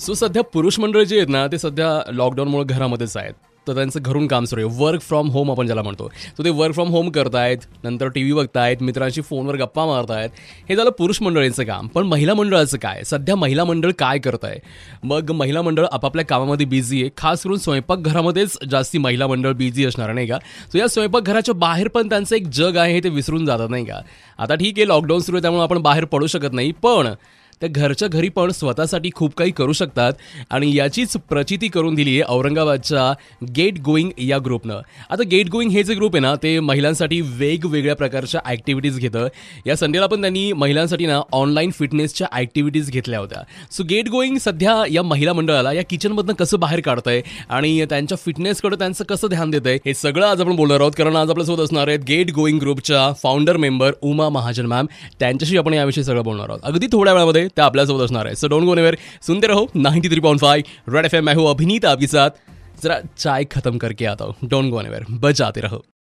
So सध्या पुरुष मंडळ जे आहेत ना ते सध्या लॉकडाऊनमुळे घरामध्येच आहेत. तर त्यांचं घरून काम सुरू आहे. वर्क फ्रॉम होम आपण ज्याला म्हणतो. सो ते वर्क फ्रॉम होम करतायत नंतर टी व्ही बघतायत मित्रांशी फोनवर गप्पा मारतायत. हे झालं पुरुष मंडळींचं काम. पण महिला मंडळाचं काय? सध्या महिला मंडळ काय करत आहे मग महिला मंडळ आपापल्या कामामध्ये बिझी आहे. खास करून स्वयंपाकघरामध्येच जास्ती महिला मंडळ बिझी असणार नाही का? सो या स्वयंपाकघराच्या बाहेर पण त्यांचं एक जग आहे हे ते विसरून जातात नाही का? आता ठीक आहे लॉकडाऊन सुरू आहे त्यामुळे आपण बाहेर पडू शकत नाही. पण त्या घरच्या घरी पण स्वतःसाठी खूप काही करू शकतात. आणि याचीच प्रचिती करून दिली आहे औरंगाबादच्या गेट गोईंग या ग्रुपनं. आता गेट गोईंग हे जे ग्रुप आहे ना ते महिलांसाठी वेगवेगळ्या प्रकारच्या ॲक्टिव्हिटीज घेतं. या संडेला पण त्यांनी महिलांसाठी ना ऑनलाईन फिटनेसच्या ॲक्टिव्हिटीज घेतल्या होत्या. सो गेट गोईंग सध्या या महिला मंडळाला या किचनमधनं कसं बाहेर काढतंय आणि त्यांच्या फिटनेसकडे त्यांचं कसं ध्यान देत आहे हे सगळं आज आपण बोलणार आहोत. कारण आज आपल्यासोबत असणार आहेत गेट गोईंग ग्रुपच्या founder member Uma Mahajan ma'am त्यांच्याशी आपण याविषयी सगळं बोलणार आहोत. अगदी थोड्या वेळामध्ये त्या आपल्यासोबत असणार आहे. सो डोंट गो नेवर सुनते रहो ninety three point five red F M मैं हूँ अभिनीत आपके साथ. जरा चाय खत्म करके आता हूँ. डोंट गो नेवर बजाते रहो.